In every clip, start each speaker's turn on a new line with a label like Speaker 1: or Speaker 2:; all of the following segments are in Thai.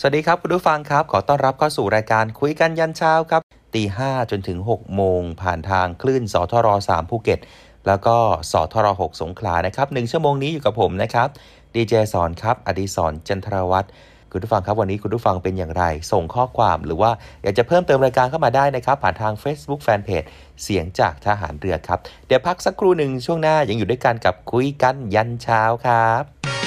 Speaker 1: สวัสดีครับ คุณผู้ฟังครับ ขอต้อนรับเข้าสู่รายการคุยกันยันเช้าครับตีห้จนถึง 6 โมง ผ่านทางคลื่นสทร3ภูเก็ต แล้วก็สทร6สงขลานะครับหนึ่งชั่วโมงนี้อยู่กับผมนะครับดีเจสอนครับ อดีศรจันทรวัตรคุณผู้ฟังครับวันนี้คุณผู้ฟังเป็นอย่างไร ส่งข้อความหรือว่าอยากจะเพิ่มเติมรายการเข้ามาได้นะครับ ผ่านทา
Speaker 2: ง Facebook Fanpage เสียงจากทหารเรือครับ เดี๋ยวพักสักครู่หนึ่งช่วงหน้ายังอยู่ด้วยกันกับคุยกันยันเช้าครับ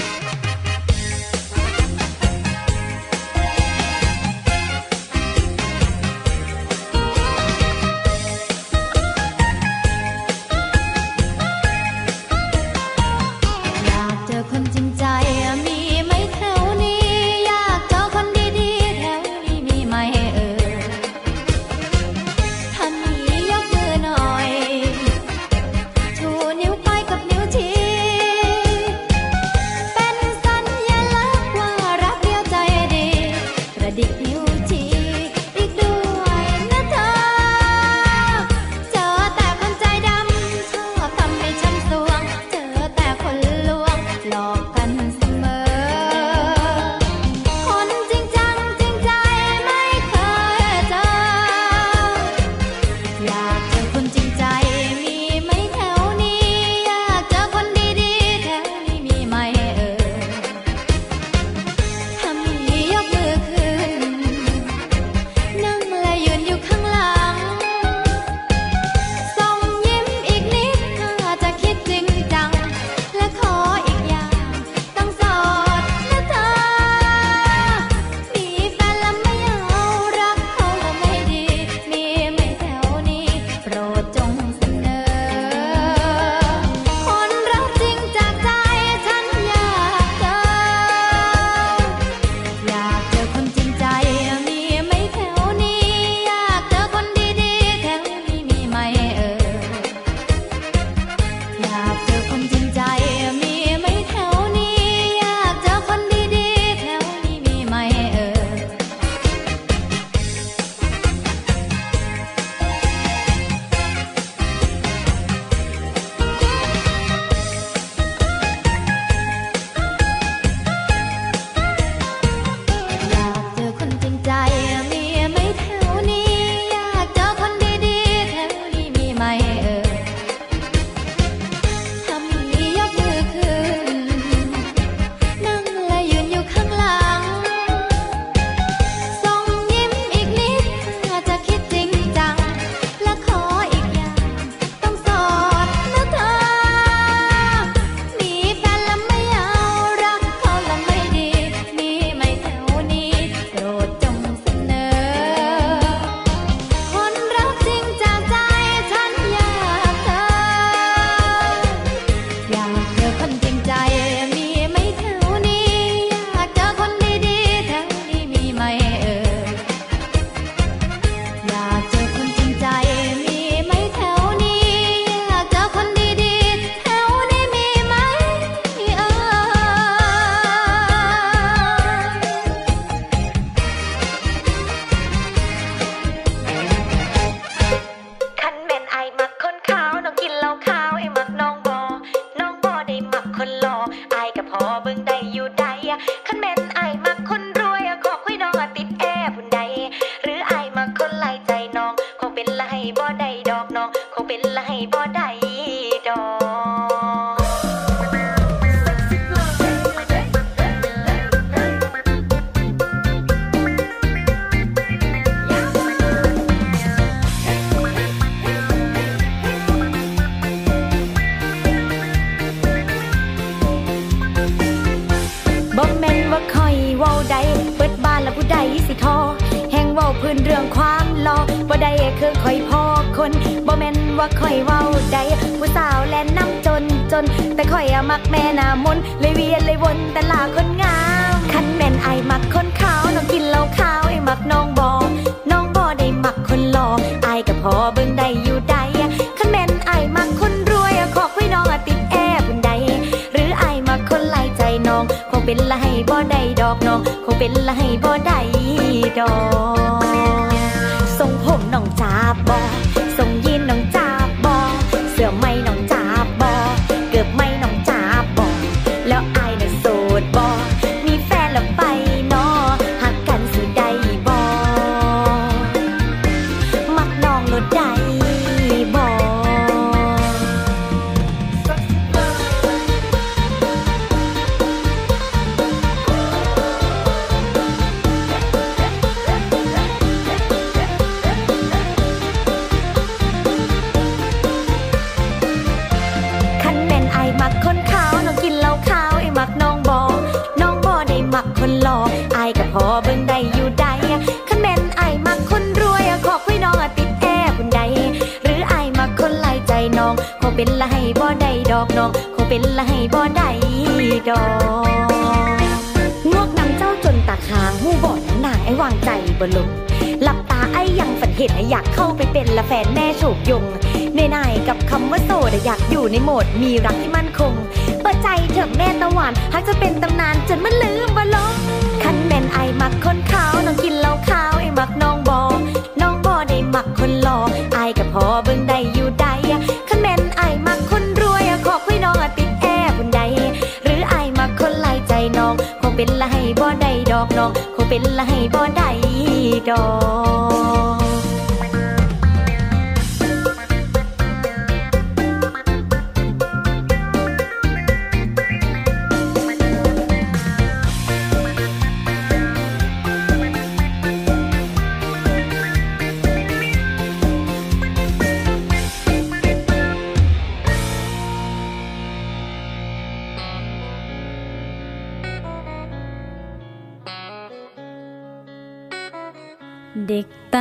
Speaker 2: my คือ
Speaker 1: คอยพ่อคนบ่แม่นว่าคอยเว้าใดผู้สาวแลนน้ำจน
Speaker 2: จน แต่คอยอมักแม่นามนเลยเวียนเลยวนแต่ลาคนงามคันแม่นไอมักคนขาวน้องกินเหล้าขาวไอมักน้องบอน้องบ
Speaker 1: อได้มักคนหล่อไอกับพอเบิ่งได้อยู่ใดคันแม่นไอมักคนรวยขอคุยน้องติดแอบุนใดหรือไอมักคนไล่ใจน้องคงเป็นไรบ่ได้ดอกน้องคงเป็นไรบ่ได้ดอก เป็นไรบ่ได้ดอกงอกนำเจ้าจนตาคางหูบอดหนางไอ้วางใจบ่ลงหลับตาไอ้ยังฝันเห็นไออยากเข้าไปเป็นละแฟนแม่โฉกยงในนายกับคำว่าโสดอยากอยู่ในโหมดมีรักที่มั่นคง เปิดใจเถอะแม่ตะวันหากจะเป็นตำนานจนมันลืมบ่ลงคันแม่นไอมักคนขาวน้องกินเหล้าขาวไอมักน้องบอน้องบอได้มักคนหล่อไอกับพอเบิ่งได้อยู่ใด คงเป็นไรบ่ได้ดอกน้องคงเป็นลายบ่ได้ดอก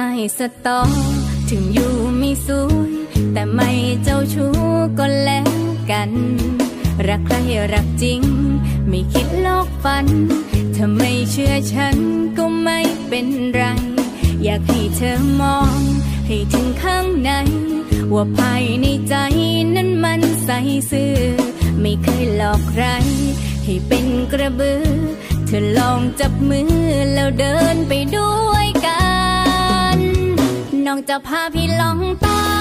Speaker 3: ต้สตอ ถึงอยู่ไม่สวย แต่ไม่เจ้าชู้ก็แล้วกัน รักใครรักจริง ไม่คิดลอกฝัน ถ้าไม่เชื่อฉันก็ไม่เป็นไร อยากให้เธอมอง ให้ถึงข้างใน ว่าภายในใจนั้นมันใสซื่อ ไม่เคยหลอกใคร ให้เป็นกระบือ เธอลองจับมือแล้วเดินไปด้วยกัน น้องจะพาพี่ลองต้ไ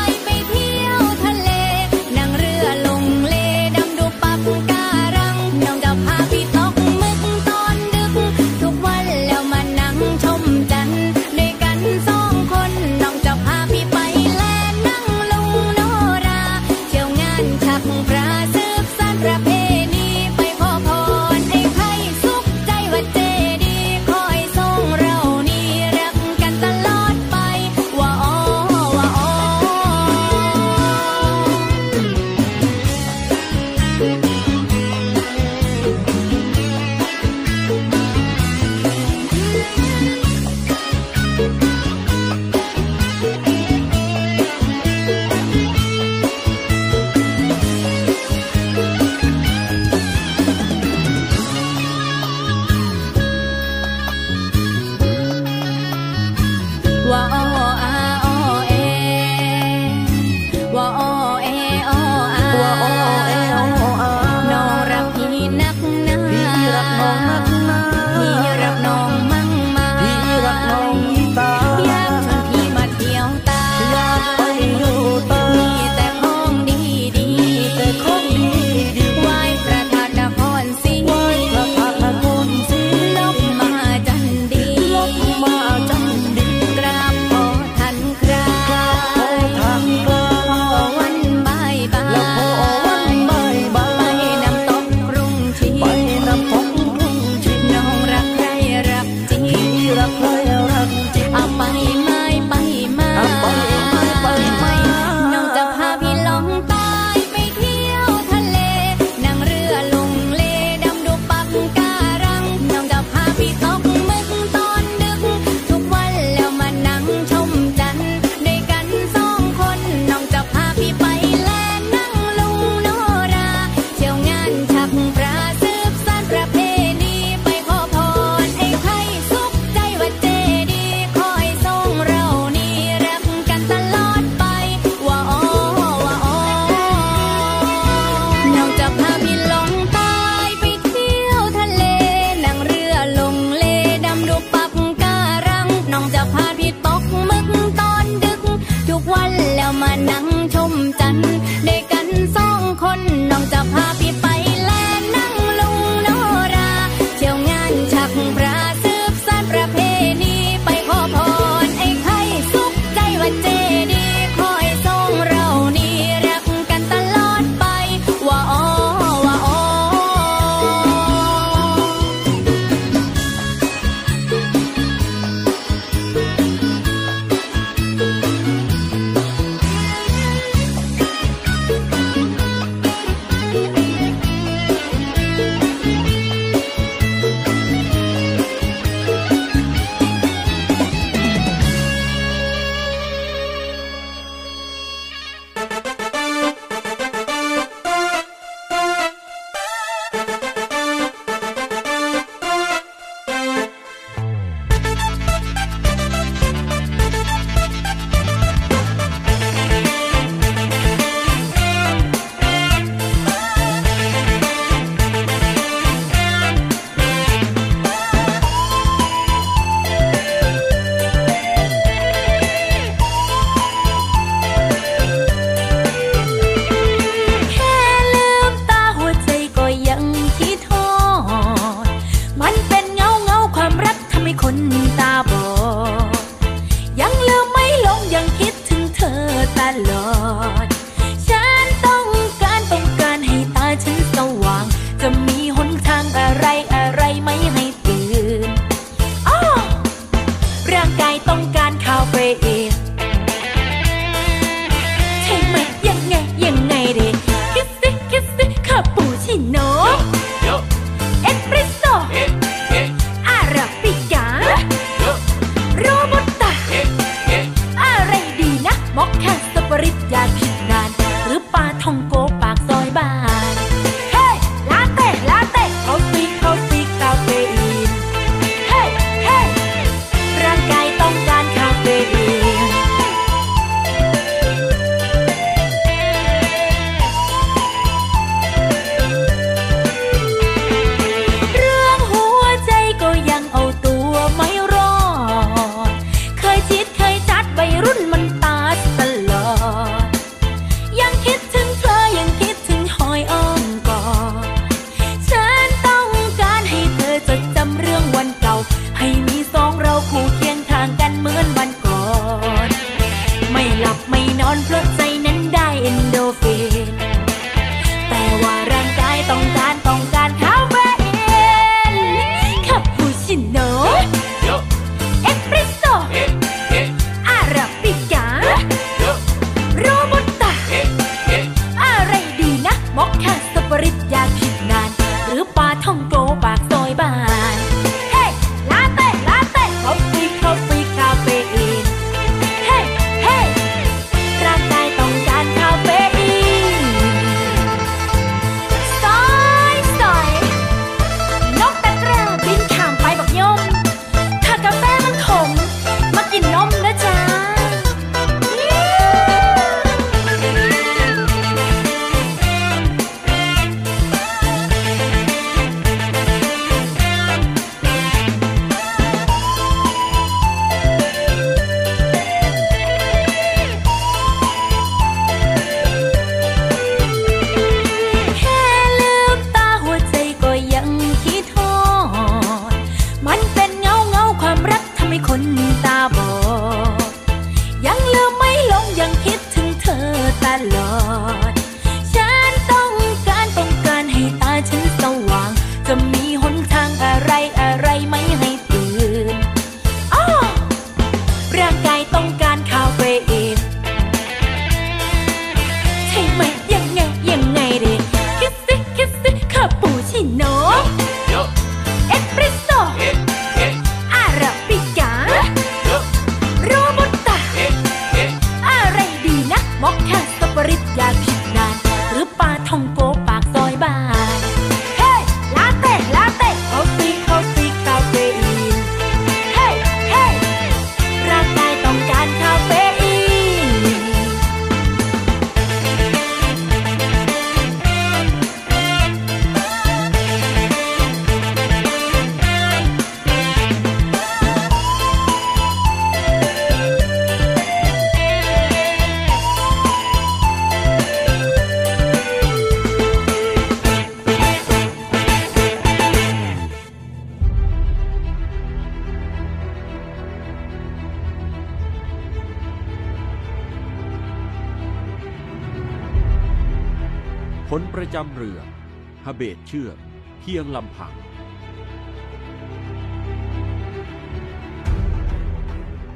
Speaker 3: เบ
Speaker 1: ตเชื
Speaker 2: อ
Speaker 1: ก
Speaker 2: เพี
Speaker 4: ยงลำพัง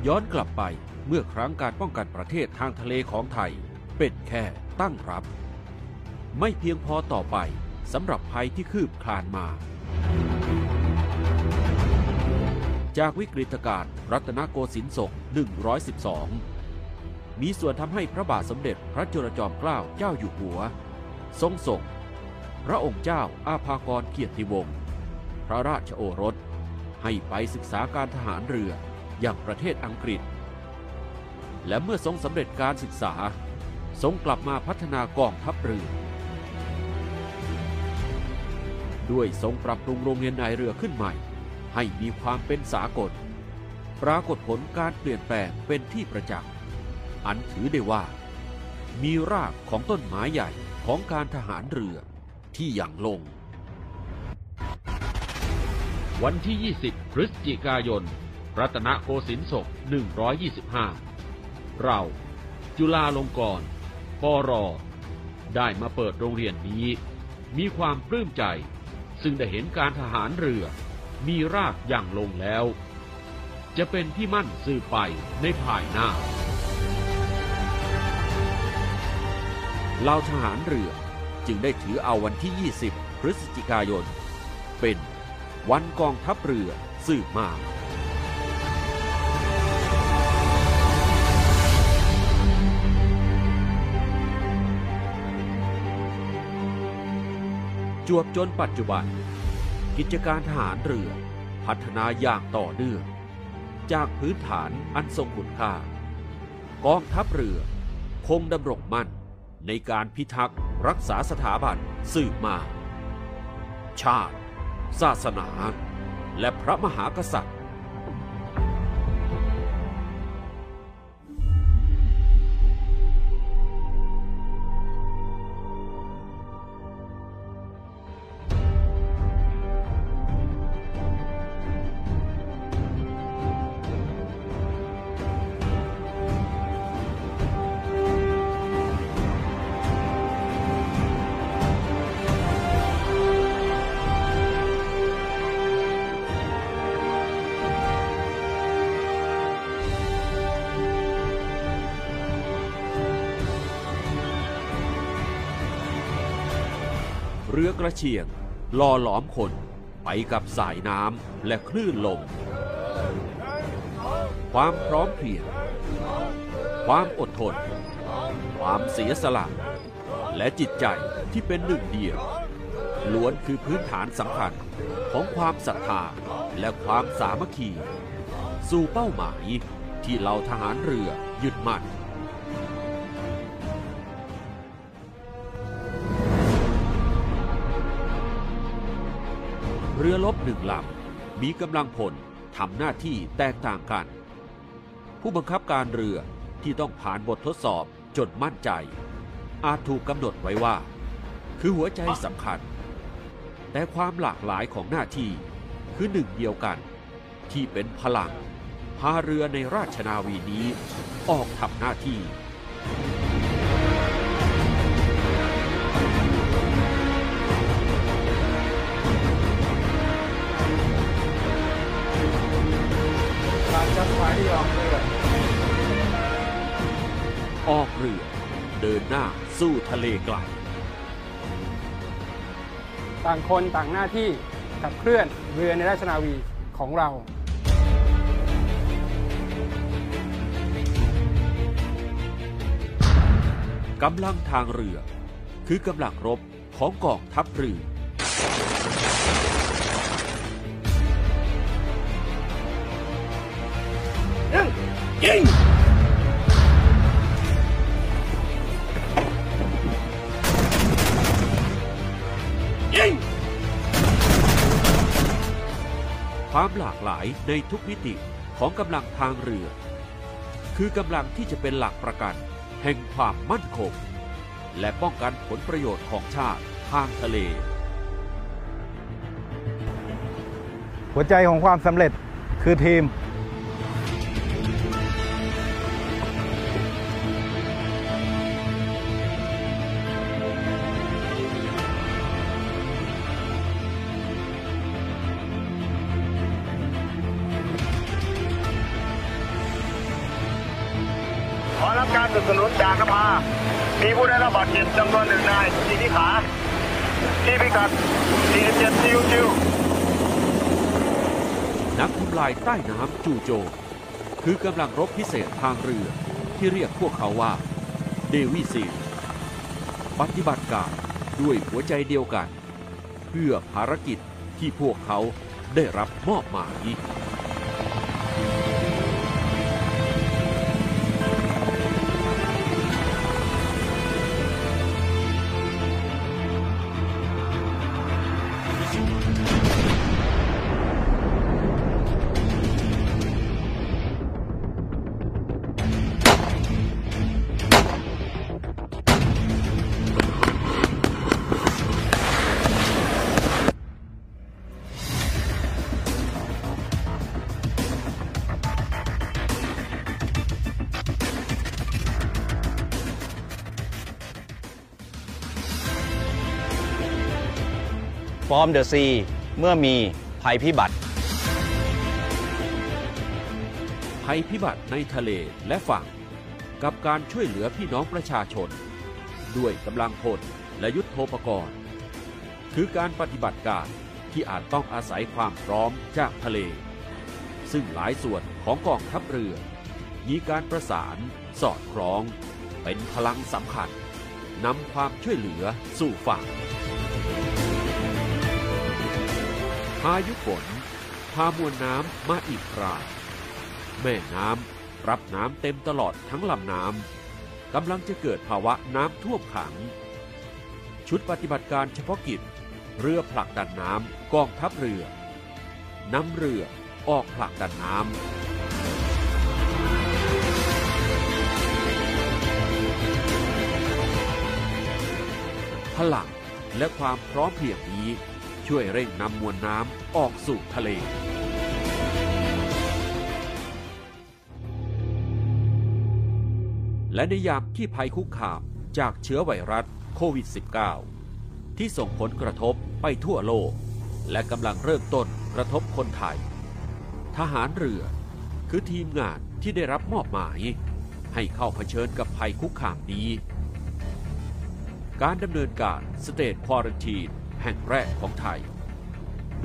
Speaker 4: ย้อนกลับไปเมื่อครั้งการป้องกันประเทศทางทะเลของไทย เป็นแค่ตั้งรับ ไม่เพียงพอต่อไปสำหรับภัยที่คืบคลานมา จากวิกฤตการณ์รัตนโกสินทร์ศก 112 มีส่วนทำให้พระบาทสมเด็จพระจุลจอมเกล้าเจ้าอยู่หัว ทรงส่ง พระองค์เจ้าอาภากรเกียรติวงศ์พระราชโอรส ให้ไปศึกษาการทหารเรืออย่างประเทศอังกฤษ และเมื่อทรงสำเร็จการศึกษา ทรงกลับมาพัฒนากองทัพเรือ ด้วยทรงปรับปรุงโรงเรียนนายเรือขึ้นใหม่ ให้มีความเป็นสากล ปรากฏผลการเปลี่ยนแปลงเป็นที่ประจักษ์ อันถือได้ว่า มีรากของต้นไม้ใหญ่ของการทหารเรือ ที่อย่างลง วันที่ 20 พฤศจิกายน รัตนโกสินทร์ศก 125 เรา จุฬาลงกรณ์ปรได้มาเปิดโรงเรียนนี้ มีความปลื้มใจ ซึ่งได้เห็นการทหารเรือ มีรากอย่างลงแล้ว จะเป็นที่มั่นสืบไปในภายหน้าเหล่าทหารเรือ จึงได้ถือเอาวันที่ 20 พฤศจิกายน เป็นวันกองทัพเรือสืบมาจวบจนปัจจุบัน กิจการทหารเรือพัฒนาอย่างต่อเนื่อง จากพื้นฐานอันทรงคุณค่ากองทัพเรือคงดำรงมั่นในการพิทักษ์ รักษาสถาบันสืบมา ชาติ ศาสนา และพระมหากษัตริย์ รือกระเชียงล่อหลอมคนไปกับสายน้ำและคลื่นลม ความพร้อมเพรียง ความอดทน ความเสียสละ และจิตใจที่เป็นหนึ่งเดียว ล้วนคือพื้นฐานสำคัญของความศรัทธาและความสามัคคี สู่เป้าหมายที่เราทหารเรือยึดมั่น รือลบหนึ่งลำมีกำลังพลทำหน้าที่แตกต่างกัน ผู้บังคับการเรือที่ต้องผ่านบททดสอบจนมั่นใจ อาจถูกกำหนดไว้ว่า คือหัวใจสำคัญ แต่ความหลากหลายของหน้าที่คือหนึ่งเดียวกัน ที่เป็นพลังพาเรือในราชนาวีนี้ออกทำหน้าที่
Speaker 5: Justified ออกเรือ
Speaker 4: ออกเรือ เดินหน้าสู้ทะเลไกล
Speaker 6: ต่างคนต่างหน้าที่ขับเคลื่อนเรือในราชนาวีของเรา
Speaker 4: กำลังทางเรือ คือกำลังรบของกองทัพเรือ ความหลากหลายในทุกมิติของกำลังทางเรือ คือกำลังที่จะเป็นหลักประกัน แห่งความมั่นคง และป้องกันผลประโยชน์ของชาติทางทะเล
Speaker 7: หัวใจของความสำเร็จคือทีม
Speaker 8: กัด47ซิวซิว
Speaker 4: นักทำลายใต้น้ำจู่โจมคือกำลังรบพิเศษทางเรือที่เรียกพวกเขาว่าเดวิซีลปฏิบัติการด้วยหัวใจเดียวกัน เพื่อภารกิจที่พวกเขาได้รับมอบหมาย
Speaker 9: ฟอร์มเดอะซีเมื่อมีภัยพิบัติ
Speaker 4: ภัยพิบัติในทะเลและฝั่ง กับการช่วยเหลือพี่น้องประชาชน ด้วยกำลังพลและยุทธโภปกรณ์คือการปฏิบัติการที่อาจต้องอาศัยความพร้อมจากทะเล ซึ่งหลายส่วนของกองทัพเรือ มีการประสานสอดคล้อง เป็นพลังสำคัญนำความช่วยเหลือสู่ฝั่ง พายุฝนพามวลน้ำมาอีกคราแม่น้ำรับน้ำเต็มตลอดทั้งลำน้ำกำลังจะเกิดภาวะน้ำท่วมขัง ชุดปฏิบัติการเฉพาะกิจ เรือผลักดันน้ำกองทัพเรือนำเรือออกผลักดันน้ำพลังและความพร้อมเพรียงนี้ ช่วยเร่งนำมวลน้ำออกสู่ทะเล และในยามที่ภัยคุกคามจากเชื้อไวรัสโควิด -19 ที่ส่งผลกระทบไปทั่วโลก และกำลังเริ่มต้นกระทบคนไทย ทหารเรือ คือทีมงานที่ได้รับมอบหมาย ให้เข้าเผชิญกับภัยคุกคามนี้ การดำเนินการสเตทควอรันทีน แห่งแรกของไทย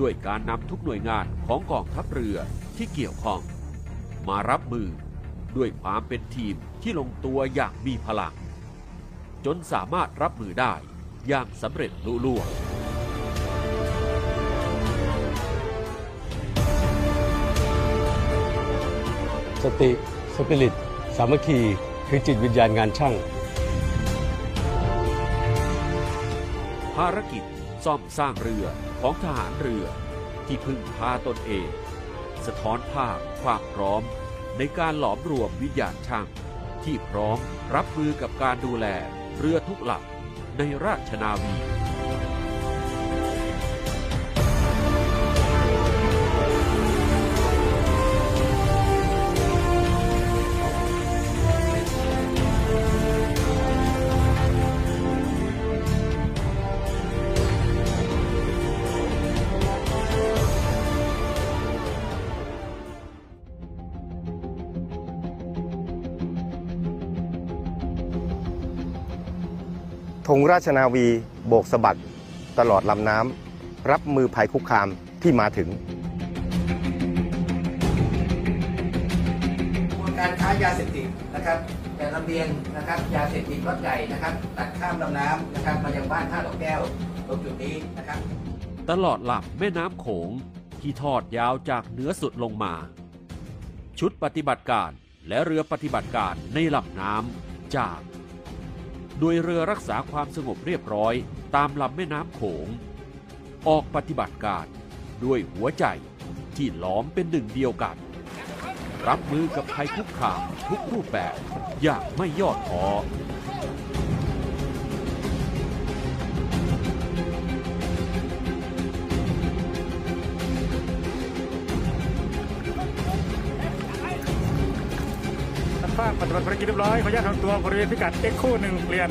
Speaker 4: ด้วยการนำทุกหน่วยงานของกองทัพเรือที่เกี่ยวข้อง มารับมือด้วยความเป็นทีมที่ลงตัวอย่างมีพลัง จนสามารถรับมือได้อย่างสำเร็จลุล่วง
Speaker 10: สติสปิริต สามัคคี คือจิตวิญญาณงานช่าง
Speaker 4: ภารกิจ ซ่อมสร้างเรือของทหารเรือที่พึ่งพาตนเอง สะท้อนภาพความพร้อม ในการหลอมรวมวิญญาณช่าง ที่พร้อมรับมือกับการดูแลเรือทุกลำในราชนาวี
Speaker 11: ธงราชนาวีโบกสะบัดตลอดลำน้ำรับมือภัยคุกคามที่มาถึง
Speaker 12: การค้ายาเสพติดนะครับแต่ลำเลียงนะครับยาเสพติดรถใหญ่นะครับตัดข้ามลำน้ำนะครับมายังบ้านท่าดอกแก้วตรงจุดนี้นะครับ
Speaker 4: ตลอดลำแม่น้ำโขงที่ทอดยาวจากเหนือสุดลงมา ชุดปฏิบัติการและเรือปฏิบัติการในลำน้ำจาก โดยเรือรักษาความสงบเรียบร้อยตามลำแม่น้ำโขง ออกปฏิบัติการด้วยหัวใจที่หลอมเป็นหนึ่งเดียวกัน รับมือกับภัยคุกคามทุกรูปแบบอย่างไม่ย่อท้อา
Speaker 13: นภาคปฏิบัติภารกิจเรียบร้อยขออนุญาตทำตัวบริเวณพิกัด X คู่หนึ่งเปลี่ยน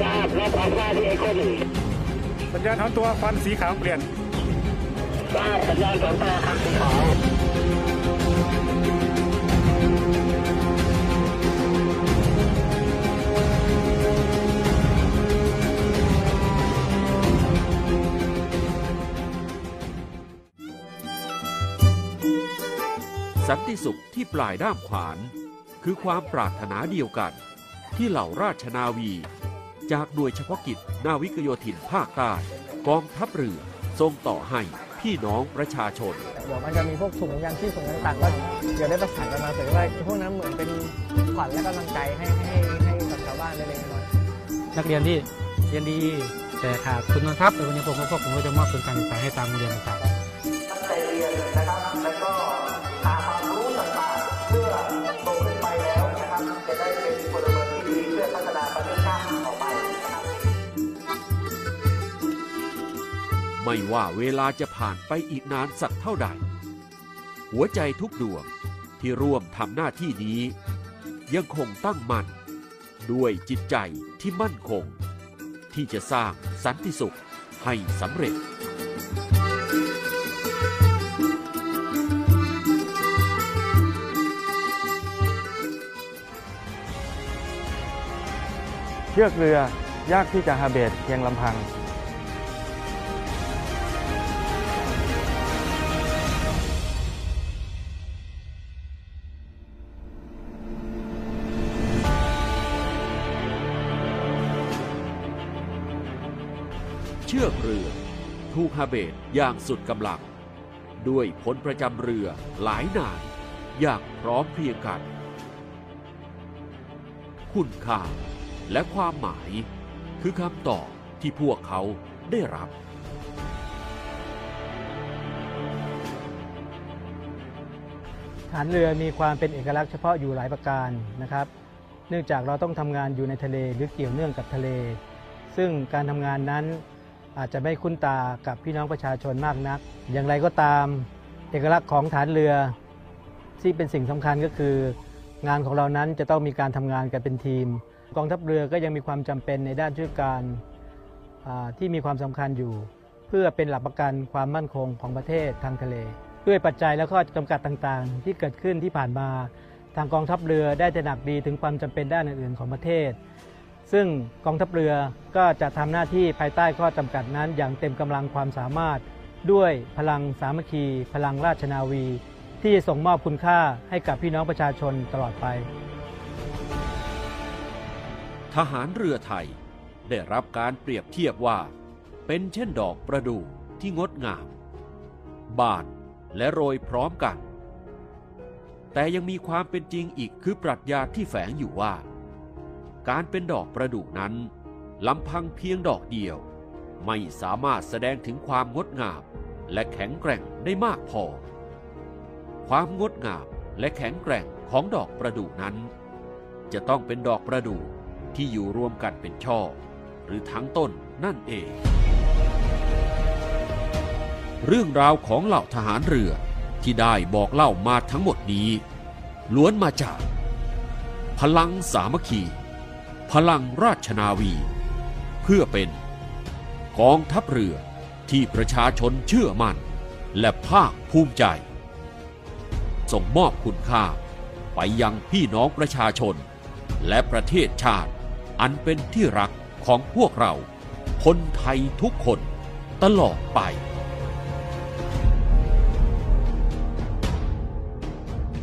Speaker 13: ทราบรับทราบที่ X คู่หนึ่งสัญญาณทำตัวฟันสีขาวเปลี่ยนทราบสัญญาณของตาคันสีขาว
Speaker 4: สันติสุขที่ปลายด้ามขวาน คือความปรารถนาเดียวกัน ที่เหล่าราชนาวี จากหน่วยเฉพาะกิจนาวิกโยธินภาคใต้กองทัพเรือส่งต่อให้พี่น้องประชาชน
Speaker 14: เดี๋ยวมันจะมีพวกถุงยางชีพถุงต่างๆก็เดี๋ยวได้ประสานกันมาเสร็จว่าพวกนั้นเหมือนเป็นขวัญและกำลังใจให้ให้ให้กับชาวบ้านเล็กๆน้อย
Speaker 5: นักเรียนที่เรียนดีแต่ขาดทุนทรัพย์ในวันนี้ผมก็พวกผมก็จะมอบทุนการศึกษาให้ตามโรงเรียนต่างๆ
Speaker 12: ตั้ง ไม่
Speaker 4: ว่าเวลาจะผ่านไปอีกนานสักเท่าใด หัวใจทุกดวงที่ร่วมทำหน้าที่นี้ ยังคงตั้งมั่นด้วยจิตใจที่มั่นคง ที่จะสร้างสันติสุขให้สำเร็จ
Speaker 7: เชือกเรือยากที่จะฮาเบตเพียงลำพัง
Speaker 4: ชือกเรือ ถูกฮาเบตอย่างสุดกำลัง ด้วยพลประจำเรือหลายนายอย่างพร้อมเพรียงกัน คุณค่าและความหมายคือคำตอบที่พวกเขาได้รับ
Speaker 14: ฐานเรือมีความเป็นเอกลักษณ์เฉพาะอยู่หลายประการนะครับ เนื่องจากเราต้องทำงานอยู่ในทะเลหรือเกี่ยวเนื่องกับทะเล ซึ่งการทำงานนั้น อาจจะไม่คุ้นตากับพี่น้องประชาชนมากนัก อย่างไรก็ตามเอกลักษณ์ของฐานเรือ ที่เป็นสิ่งสำคัญก็คือ งานของเรานั้นจะต้องมีการทำงานกันเป็นทีม กองทัพเรือก็ยังมีความจำเป็นในด้านช่วยการที่มีความสำคัญอยู่ เพื่อเป็นหลักประกันความมั่นคงของประเทศทางทะเล ด้วยปัจจัยและข้อจำกัดต่างๆ ที่เกิดขึ้นที่ผ่านมา ทางกองทัพเรือได้ตระหนักดีถึงความจำเป็นด้านอื่นๆของประเทศ ซึ่งกองทัพเรือก็จะทำหน้าที่ภายใต้ข้อจำกัดนั้น อย่างเต็มกำลังความสามารถ ด้วยพลังสามัคคี พลังราชนาวี ที่จะส่งมอบคุณค่าให้กับพี่น้องประชาชนตลอดไป
Speaker 4: ทหารเรือไทย ได้รับการเปรียบเทียบว่า เป็นเช่นดอกประดู่ที่งดงาม บานและโรยพร้อมกัน แต่ยังมีความเป็นจริงอีกคือปรัชญาที่แฝงอยู่ว่า การเป็นดอกประดู่นั้นลำพังเพียงดอกเดียว ไม่สามารถแสดงถึงความงดงาม และแข็งแกร่งได้มากพอ ความงดงามและแข็งแกร่งของดอกประดู่นั้น จะต้องเป็นดอกประดู่ที่อยู่รวมกันเป็นช่อ หรือทั้งต้นนั่นเอง เรื่องราวของเหล่าทหารเรือที่ได้บอกเล่ามาทั้งหมดนี้ ล้วนมาจาก พลังสามัคคี พลังราชนาวี เพื่อเป็น กองทัพเรือที่ประชาชนเชื่อมั่น และภาคภูมิใจ ส่งมอบคุณค่าไปยังพี่น้องประชาชน และประเทศชาติ อันเป็นที่รักของพวกเรา คนไทยทุกคนตลอดไป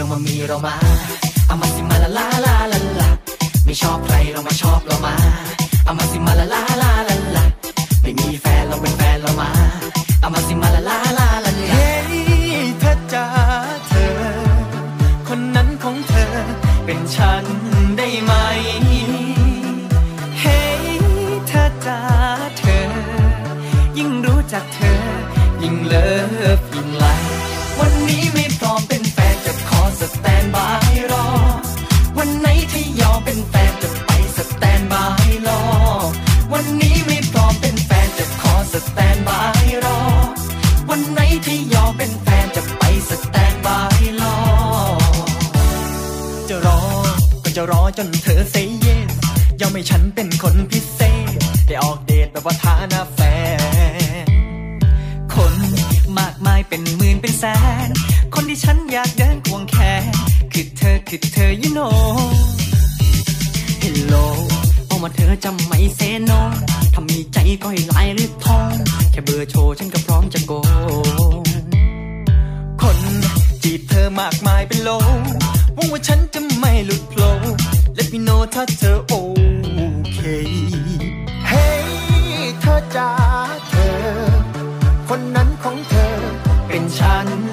Speaker 2: ลงมามีเรามาเอามาสิมาละลาลาลาลาไม่ชอบใครเรามาชอบเรามาเอามาสิมาละลาลา ฉันเป็นคนพิเศษ ได้ออกเดทแบบว่าฐานะแฟน คนมากมายเป็นหมื่นเป็นแสน คนที่ฉันอยากเดินควงแขนคือเธอคือเธอ you know Hello บอกมาเธอจะไม่เซโนถ้ามีใจก็ให้ลายหรือทอง แค่เบอร์โชว์ฉันก็พร้อมจะโกงคนจีบเธอมากมายเป็นโลหวังว่าฉันจะไม่หลุดโผล่ Let me know ถ้าเธอโอ ฉัน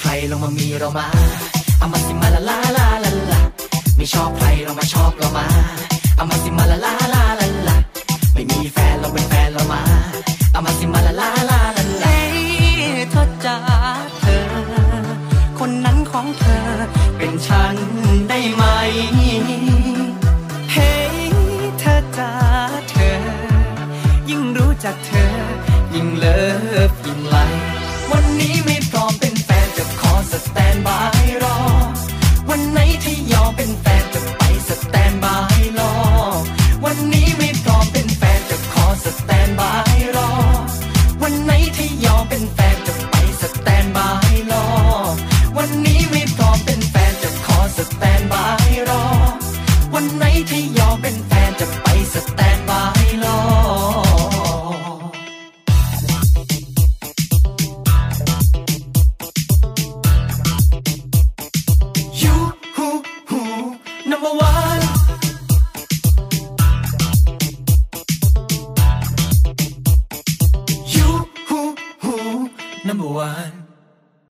Speaker 2: ใครลงมามีเรามาเอามาสิมาลาลาลาลาลาไม่ชอบใครเรามาชอบเรามาเอามาสิมาลาลาลาลาลาไม่มีแฟนเราเป็นแฟนเรามาเอามาสิมาลาลาลา